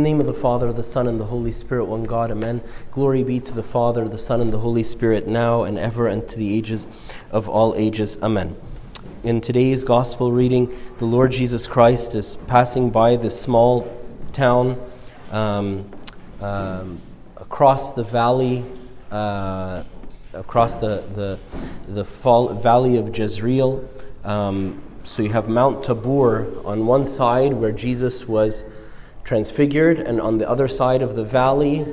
In the name of the Father, the Son, and the Holy Spirit, one God, Amen. Glory be to the Father, the Son, and the Holy Spirit, now and ever, and to the ages of all ages. Amen. In today's Gospel reading, the Lord Jesus Christ is passing by this small town um, um, across the valley, uh, across the, the, the fall, valley of Jezreel. Um, so you have Mount Tabor on one side where Jesus was transfigured, and on the other side of the valley,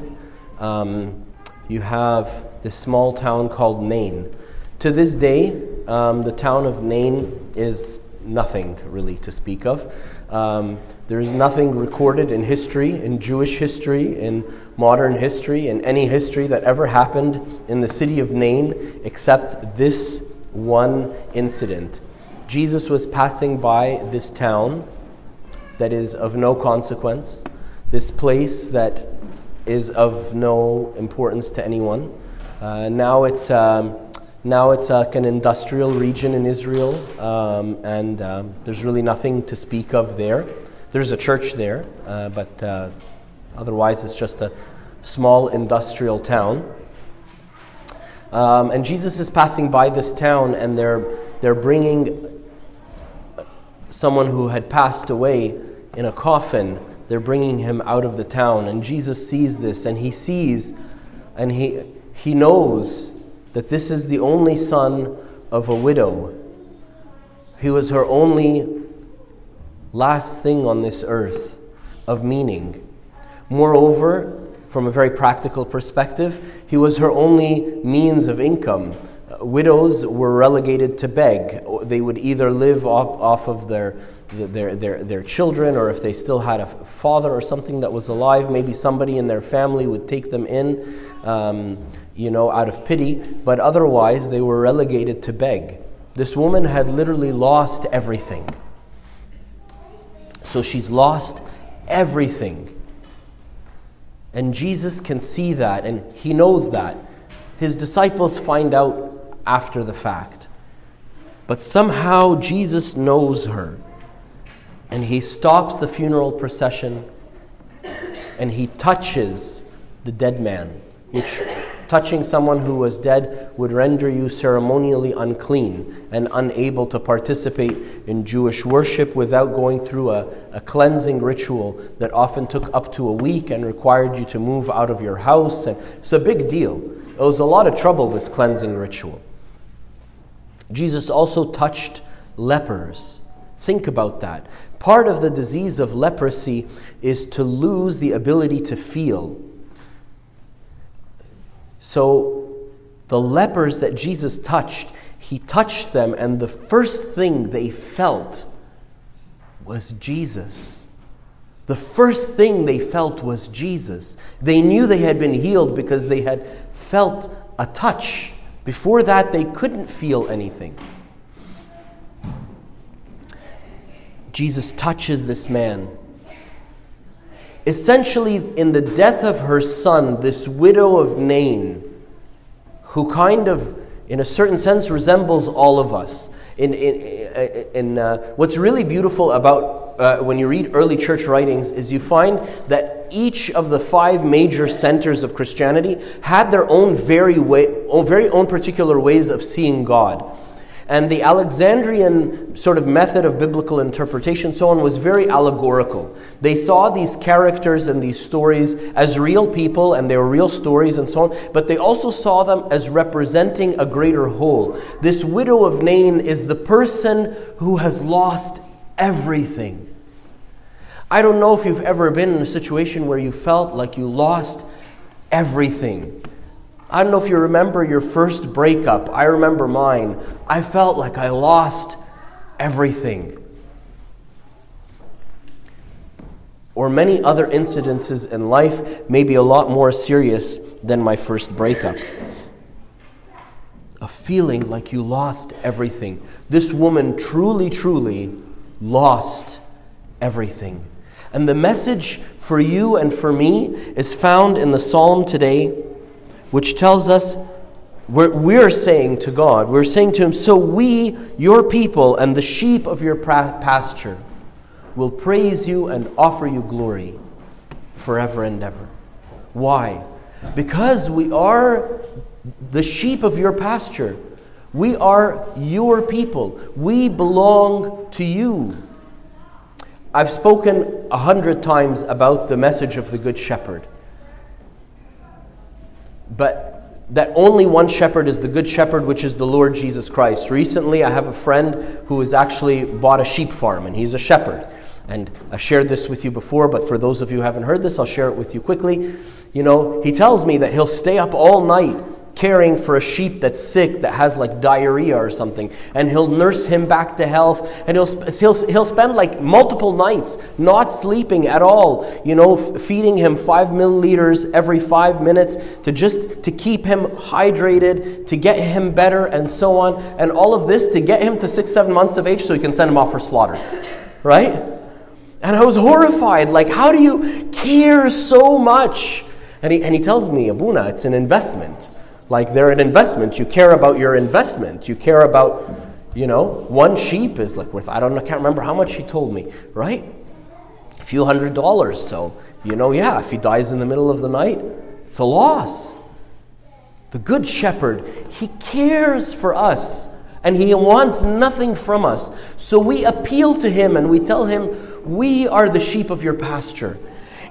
um, you have this small town called Nain. To this day, um, the town of Nain is nothing really to speak of. Um, there is nothing recorded in history, in Jewish history, in modern history, in any history that ever happened in the city of Nain except this one incident. Jesus was passing by this town that is of no consequence, this place that is of no importance to anyone. Uh, now it's, um, now it's like an industrial region in Israel, um, and um, there's really nothing to speak of there. There's a church there, uh, but uh, otherwise it's just a small industrial town. Um, and Jesus is passing by this town, and they're, they're bringing someone who had passed away in a coffin. They're bringing him out of the town. And Jesus sees this and he sees and he, he knows that this is the only son of a widow. He was her only last thing on this earth of meaning. Moreover, from a very practical perspective, he was her only means of income. Widows were relegated to beg. They would either live off, off of their their, their, their children, or if they still had a father or something that was alive, maybe somebody in their family would take them in, um, you know, out of pity, but otherwise they were relegated to beg. This woman had literally lost everything. So she's lost everything. And Jesus can see that, and he knows that. His disciples find out after the fact. But somehow Jesus knows her and he stops the funeral procession and he touches the dead man, which touching someone who was dead would render you ceremonially unclean and unable to participate in Jewish worship without going through a, a, cleansing ritual that often took up to a week and required you to move out of your house. And it's a big deal. It was a lot of trouble, this cleansing ritual. Jesus also touched lepers. Think about that. Part of the disease of leprosy is to lose the ability to feel. So, the lepers that Jesus touched, he touched them, and the first thing they felt was Jesus. The first thing they felt was Jesus. They knew they had been healed because they had felt a touch. Before that, they couldn't feel anything. Jesus touches this man. Essentially, in the death of her son, this widow of Nain, who kind of, in a certain sense, resembles all of us. In, in, in uh, what's really beautiful about uh, when you read early church writings is you find that each of the five major centers of Christianity had their own very way, very own particular ways of seeing God. And the Alexandrian sort of method of biblical interpretation, so on, was very allegorical. They saw these characters and these stories as real people and they were real stories and so on, but they also saw them as representing a greater whole. This widow of Nain is the person who has lost everything. I don't know if you've ever been in a situation where you felt like you lost everything. I don't know if you remember your first breakup. I remember mine. I felt like I lost everything. Or many other incidences in life, maybe a lot more serious than my first breakup. A feeling like you lost everything. This woman truly, truly lost everything. And the message for you and for me is found in the psalm today which tells us we're, we're saying to God, we're saying to Him, so we, your people, and the sheep of your pasture, will praise you and offer you glory. forever and ever. Why? Because we are the sheep of your pasture. We are your people. We belong to you. I've spoken a hundred times about the message of the Good Shepherd. But that only one shepherd is the Good Shepherd, which is the Lord Jesus Christ. Recently, I have a friend who has actually bought a sheep farm, and he's a shepherd. And I've shared this with you before, but for those of you who haven't heard this, I'll share it with you quickly. You know, he tells me that he'll stay up all night caring for a sheep that's sick, that has like diarrhea or something, and he'll nurse him back to health, and he'll, he'll, he'll spend like multiple nights not sleeping at all, you know, feeding him five milliliters every five minutes to just to keep him hydrated, to get him better, and so on, and all of this to get him to six, seven months of age so he can send him off for slaughter, right? And I was horrified. Like, how do you care so much? And he, and he tells me, Abuna, it's an investment. Like they're an investment. You care about your investment. You care about, you know, one sheep is like worth, I don't know, I can't remember how much he told me, right? A few hundred dollars. So, you know, yeah, if he dies in the middle of the night, it's a loss. The Good Shepherd, he cares for us and he wants nothing from us. So we appeal to him and we tell him, We are the sheep of your pasture.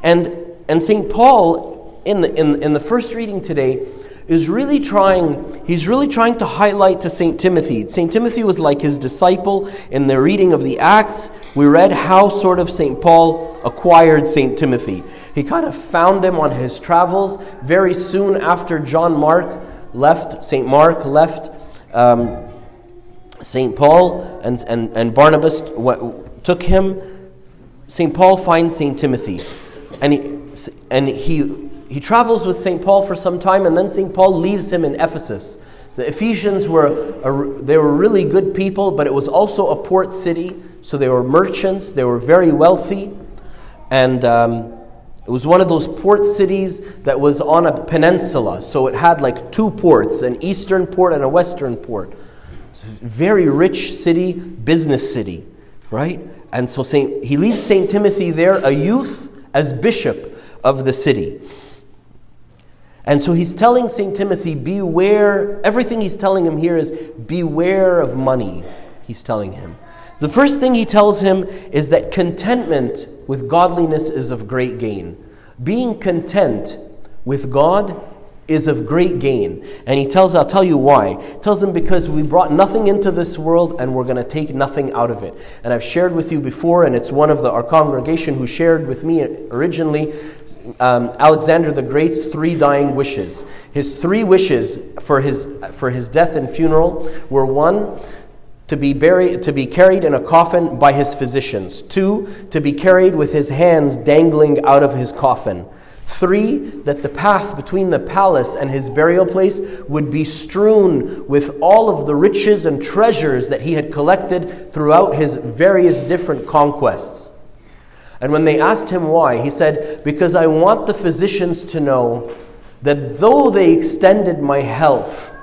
And, and St. Paul, in the, in, in the first reading today, is really trying, he's really trying to highlight to St. Timothy. St. Timothy was like his disciple in the reading of the Acts. We read how sort of St. Paul acquired St. Timothy. He kind of found him on his travels very soon after John Mark left, St. Mark left um, St. Paul and, and, and Barnabas took him. St. Paul finds St. Timothy. And he, and he he travels with St. Paul for some time, and then St. Paul leaves him in Ephesus. The Ephesians were, a, they were really good people, but it was also a port city, so they were merchants, they were very wealthy, and um, it was one of those port cities that was on a peninsula, so it had like two ports, an eastern port and a western port. Very rich city, business city, right? And so Saint, he leaves St. Timothy there, a youth, as bishop of the city. And so he's telling St. Timothy, beware. Everything he's telling him here is beware of money, he's telling him. The first thing he tells him is that contentment with godliness is of great gain. Being content with God is of great gain. And he tells, I'll tell you why. He tells him because we brought nothing into this world and we're going to take nothing out of it. And I've shared with you before, and it's one of the, our congregation who shared with me originally um, Alexander the Great's three dying wishes. His three wishes for his, for his death and funeral were one, to be buried to be carried in a coffin by his physicians two to be carried with his hands dangling out of his coffin Three, that the path between the palace and his burial place would be strewn with all of the riches and treasures that he had collected throughout his various different conquests. And when they asked him why, he said, Because I want the physicians to know that though they extended my health,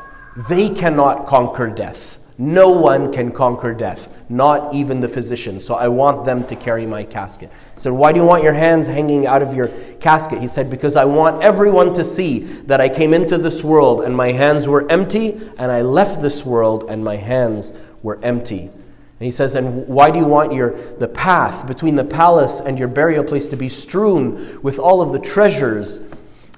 they cannot conquer death. No one can conquer death, not even the physician. So I want them to carry my casket. He said, Why do you want your hands hanging out of your casket? He said, Because I want everyone to see that I came into this world and my hands were empty, and I left this world and my hands were empty. And he says, And why do you want your the path between the palace and your burial place to be strewn with all of the treasures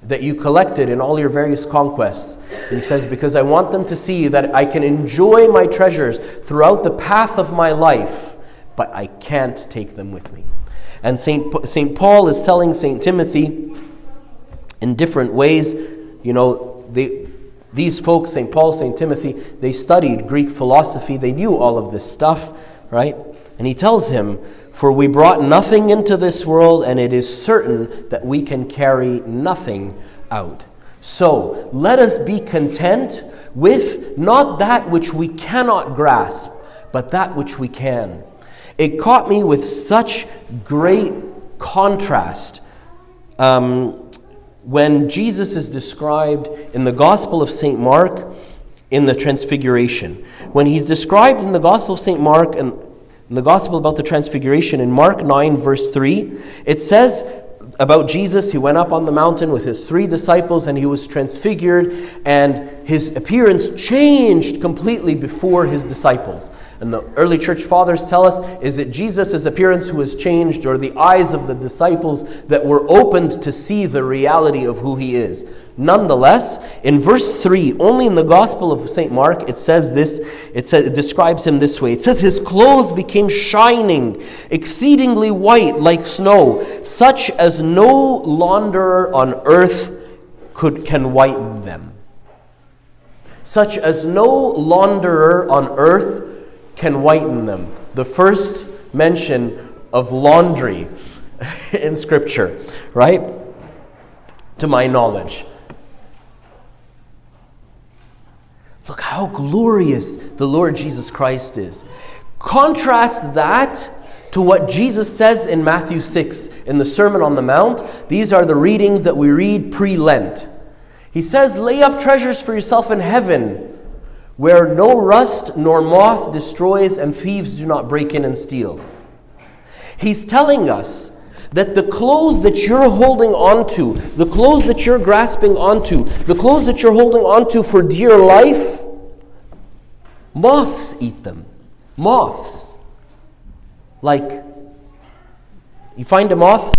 that you collected in all your various conquests. And he says, Because I want them to see that I can enjoy my treasures throughout the path of my life, but I can't take them with me. And St. St. Paul is telling St. Timothy in different ways, you know, they, these folks, St. Paul, St. Timothy, they studied Greek philosophy, they knew all of this stuff, right? And he tells him, For we brought nothing into this world, and it is certain that we can carry nothing out. So let us be content with not that which we cannot grasp, but that which we can. It caught me with such great contrast um, when Jesus is described in the Gospel of St. Mark in the Transfiguration. When he's described in the Gospel of St. Mark and in the gospel about the transfiguration in Mark 9, verse 3, it says, about Jesus, he went up on the mountain with his three disciples and he was transfigured, and his appearance changed completely before his disciples. And the early church fathers tell us is it Jesus' appearance who was changed, or the eyes of the disciples that were opened to see the reality of who he is. Nonetheless, in verse 3, only in the Gospel of St. Mark, it says this, it, says, it describes him this way. It says, His clothes became shining, exceedingly white like snow, such as no launderer on earth could, can whiten them. Such as no launderer on earth can whiten them. The first mention of laundry in Scripture, right? To my knowledge. Look how glorious the Lord Jesus Christ is. Contrast that to what Jesus says in Matthew 6 in the Sermon on the Mount. These are the readings that we read pre Lent. He says, Lay up treasures for yourself in heaven where no rust nor moth destroys and thieves do not break in and steal. He's telling us that the clothes that you're holding onto, the clothes that you're grasping onto, the clothes that you're holding onto for dear life, moths eat them. Moths. Like, you find a moth,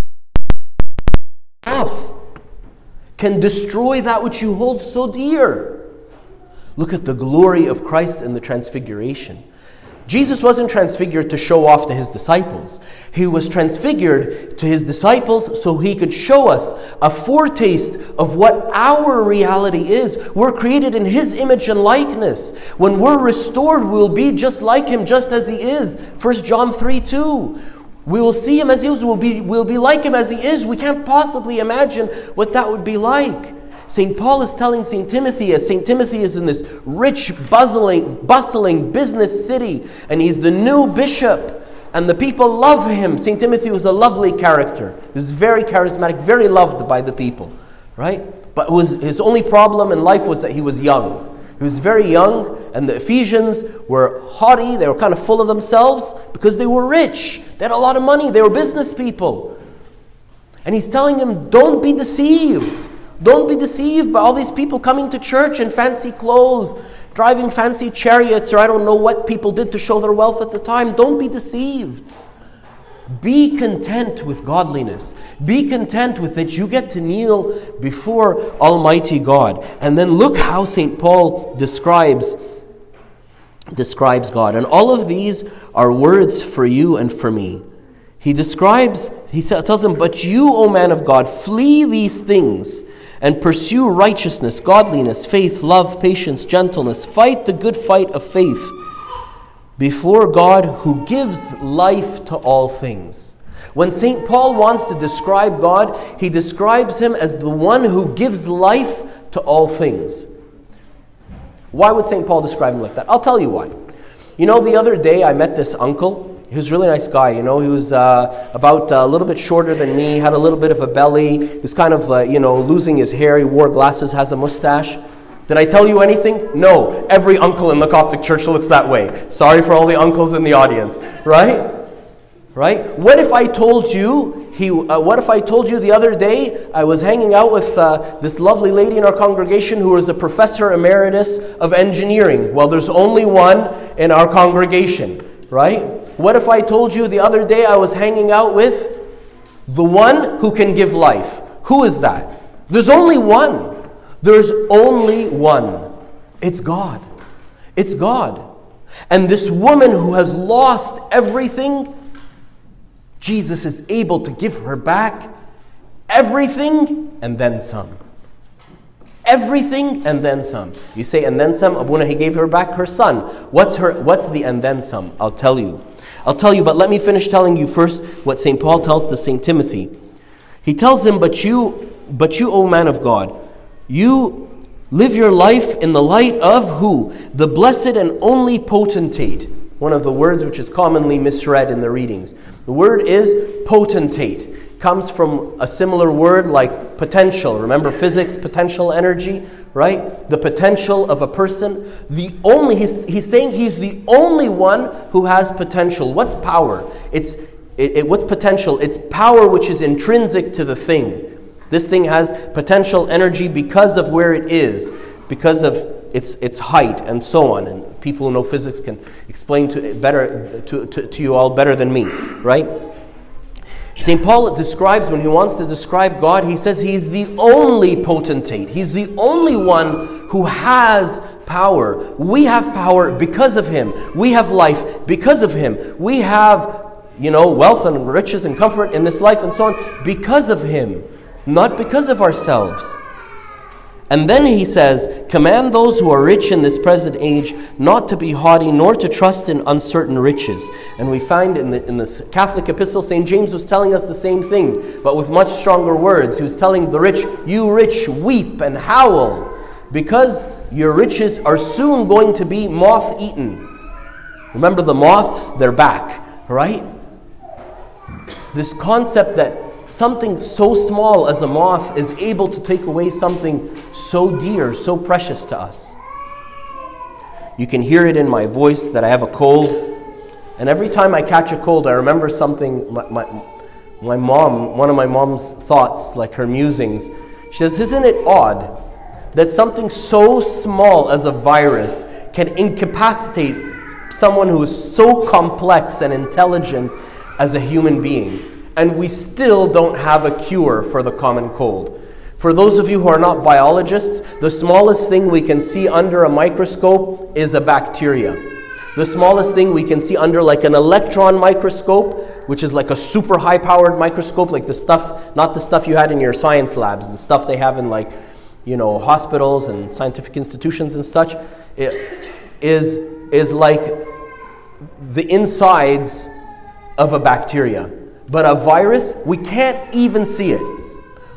moth can destroy that which you hold so dear. Look at the glory of Christ in the transfiguration. Jesus wasn't transfigured to show off to his disciples. He was transfigured to his disciples so he could show us a foretaste of what our reality is. We're created in his image and likeness. When we're restored, we'll be just like him, just as he is. 1 John 3 2. We will see him as he is, we'll be, we'll be like him as he is. We can't possibly imagine what that would be like. St. Paul is telling St. Timothy, as St. Timothy is in this rich, bustling, bustling business city, and he's the new bishop, and the people love him. St. Timothy was a lovely character. He was very charismatic, very loved by the people, right? But was, his only problem in life was that he was young. He was very young, and the Ephesians were haughty. They were kind of full of themselves because they were rich. They had a lot of money. They were business people. And he's telling them, don't be deceived. Don't be deceived by all these people coming to church in fancy clothes, driving fancy chariots, or I don't know what people did to show their wealth at the time. Don't be deceived. Be content with godliness. Be content with that you get to kneel before Almighty God. And then look how St. Paul describes describes God. And all of these are words for you and for me. He describes, he tells him, But you, O man of God, flee these things and pursue righteousness, godliness, faith, love, patience, gentleness. Fight the good fight of faith before God who gives life to all things. When St. Paul wants to describe God, he describes him as the one who gives life to all things. Why would St. Paul describe him like that? I'll tell you why. You know, the other day I met this uncle he was a really nice guy, you know. He was uh, about uh, a little bit shorter than me, had a little bit of a belly. He was kind of, uh, you know, losing his hair. He wore glasses, has a mustache. Did I tell you anything? No. Every uncle in the Coptic church looks that way. Sorry for all the uncles in the audience, right? Right? What if I told you he? Uh, what if I told you the other day I was hanging out with uh, this lovely lady in our congregation who was a professor emeritus of engineering? Well, there's only one in our congregation, right? What if I told you the other day I was hanging out with the one who can give life? Who is that? There's only one. There's only one. It's God. It's God. And this woman who has lost everything, Jesus is able to give her back everything and then some. Everything and then some. You say, and then some? Abuna, he gave her back her son. What's, her, what's the and then some? I'll tell you. I'll tell you, but let me finish telling you first what St. Paul tells to St. Timothy. He tells him, But you, but you, O man of God, you live your life in the light of who? The blessed and only potentate. One of the words which is commonly misread in the readings. The word is potentate comes from a similar word like potential. Remember physics, potential energy, right? The potential of a person. The only, he's, he's saying he's the only one who has potential. What's power? It's it, it, what's potential? It's power which is intrinsic to the thing. This thing has potential energy because of where it is, because of its, its height, and so on. And people who know physics can explain to, better, to, to, to you all better than me, right? St. Paul describes, when he wants to describe God, he says he's the only potentate. He's the only one who has power. We have power because of him. We have life because of him. We have, you know, wealth and riches and comfort in this life and so on because of him, not because of ourselves. And then he says, Command those who are rich in this present age not to be haughty, nor to trust in uncertain riches. And we find in the, in the Catholic epistle, St. James was telling us the same thing, but with much stronger words. He was telling the rich, You rich, weep and howl, because your riches are soon going to be moth eaten. Remember the moths? They're back, right? This concept that something so small as a moth is able to take away something so dear, so precious to us. You can hear it in my voice that I have a cold. And every time I catch a cold, I remember something my, my, my mom, one of my mom's thoughts, like her musings. She says, Isn't it odd that something so small as a virus can incapacitate someone who is so complex and intelligent as a human being? And we still don't have a cure for the common cold. For those of you who are not biologists, the smallest thing we can see under a microscope is a bacteria. The smallest thing we can see under like an electron microscope, which is like a super high powered microscope, like the stuff, not the stuff you had in your science labs, the stuff they have in like, you know, hospitals and scientific institutions and such, it is, is like the insides of a bacteria. But a virus, we can't even see it.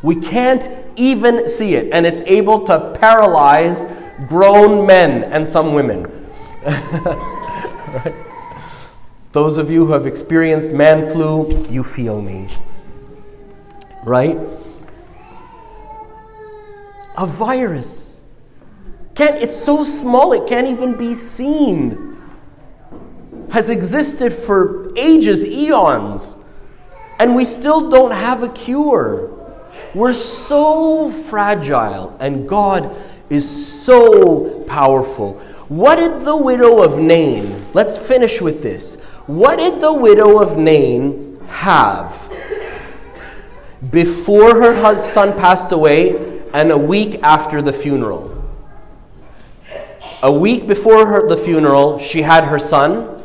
We can't even see it. And it's able to paralyze grown men and some women. right? Those of you who have experienced man flu, you feel me. Right? A virus. Can't, it's so small it can't even be seen. Has existed for ages, eons and we still don't have a cure. We're so fragile, and God is so powerful. What did the widow of Nain, let's finish with this. What did the widow of Nain have before her son passed away and a week after the funeral? A week before her, the funeral, she had her son.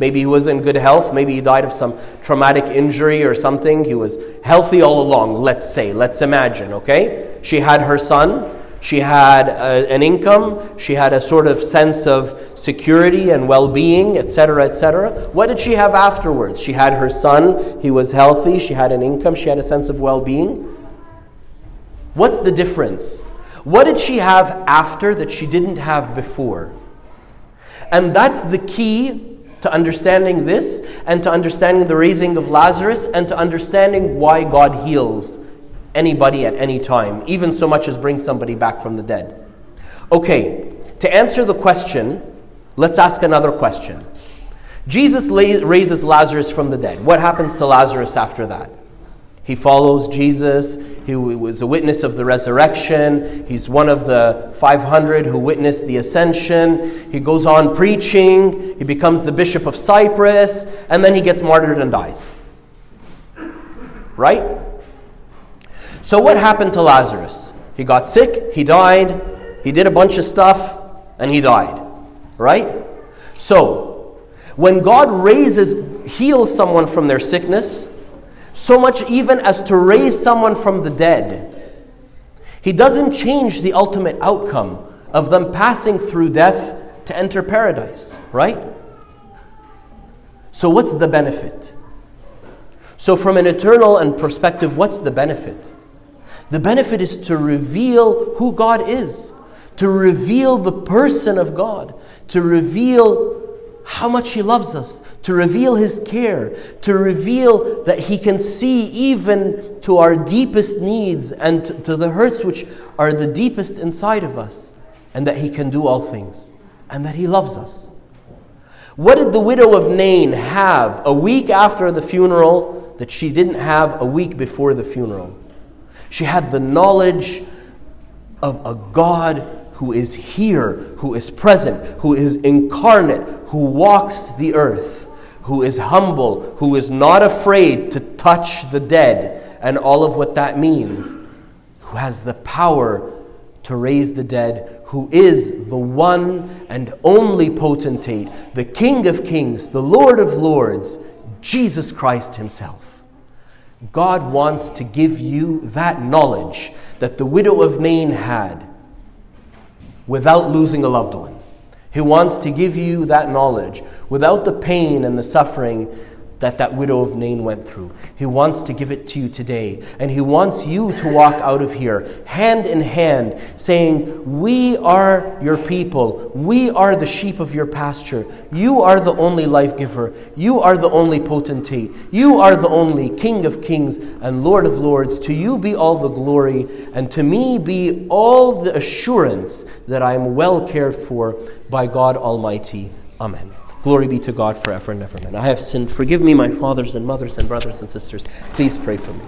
Maybe he was in good health. Maybe he died of some traumatic injury or something. He was healthy all along, let's say. Let's imagine, okay? She had her son. She had a, an income. She had a sort of sense of security and well being, etc., etc. What did she have afterwards? She had her son. He was healthy. She had an income. She had a sense of well being. What's the difference? What did she have after that she didn't have before? And that's the key to understanding this and to understanding the raising of Lazarus and to understanding why God heals anybody at any time, even so much as bring somebody back from the dead. Okay, to answer the question, let's ask another question. Jesus raises Lazarus from the dead. What happens to Lazarus after that? He follows Jesus. He was a witness of the resurrection. He's one of the 500 who witnessed the ascension. He goes on preaching. He becomes the bishop of Cyprus. And then he gets martyred and dies. Right? So, what happened to Lazarus? He got sick, he died, he did a bunch of stuff, and he died. Right? So, when God raises, heals someone from their sickness, so much even as to raise someone from the dead. He doesn't change the ultimate outcome of them passing through death to enter paradise, right? So, what's the benefit? So, from an eternal and perspective, what's the benefit? The benefit is to reveal who God is, to reveal the person of God, to reveal how much He loves us, to reveal His care, to reveal that He can see even to our deepest needs and to the hurts which are the deepest inside of us, and that He can do all things, and that He loves us. What did the widow of Nain have a week after the funeral that she didn't have a week before the funeral? She had the knowledge of a God who is here, who is present, who is incarnate, who walks the earth, who is humble, who is not afraid to touch the dead and all of what that means, who has the power to raise the dead, who is the one and only potentate, the King of kings, the Lord of lords, Jesus Christ Himself. God wants to give you that knowledge that the widow of Nain had without losing a loved one. He wants to give you that knowledge without the pain and the suffering that that widow of Nain went through. He wants to give it to you today. And He wants you to walk out of here hand in hand, saying, We are your people. We are the sheep of your pasture. You are the only life giver. You are the only potentate. You are the only King of kings and Lord of lords. To you be all the glory, and to me be all the assurance that I am well cared for by God Almighty. Amen. Glory be to God forever and ever. Amen. I have sinned. Forgive me, my fathers and mothers and brothers and sisters. Please pray for me.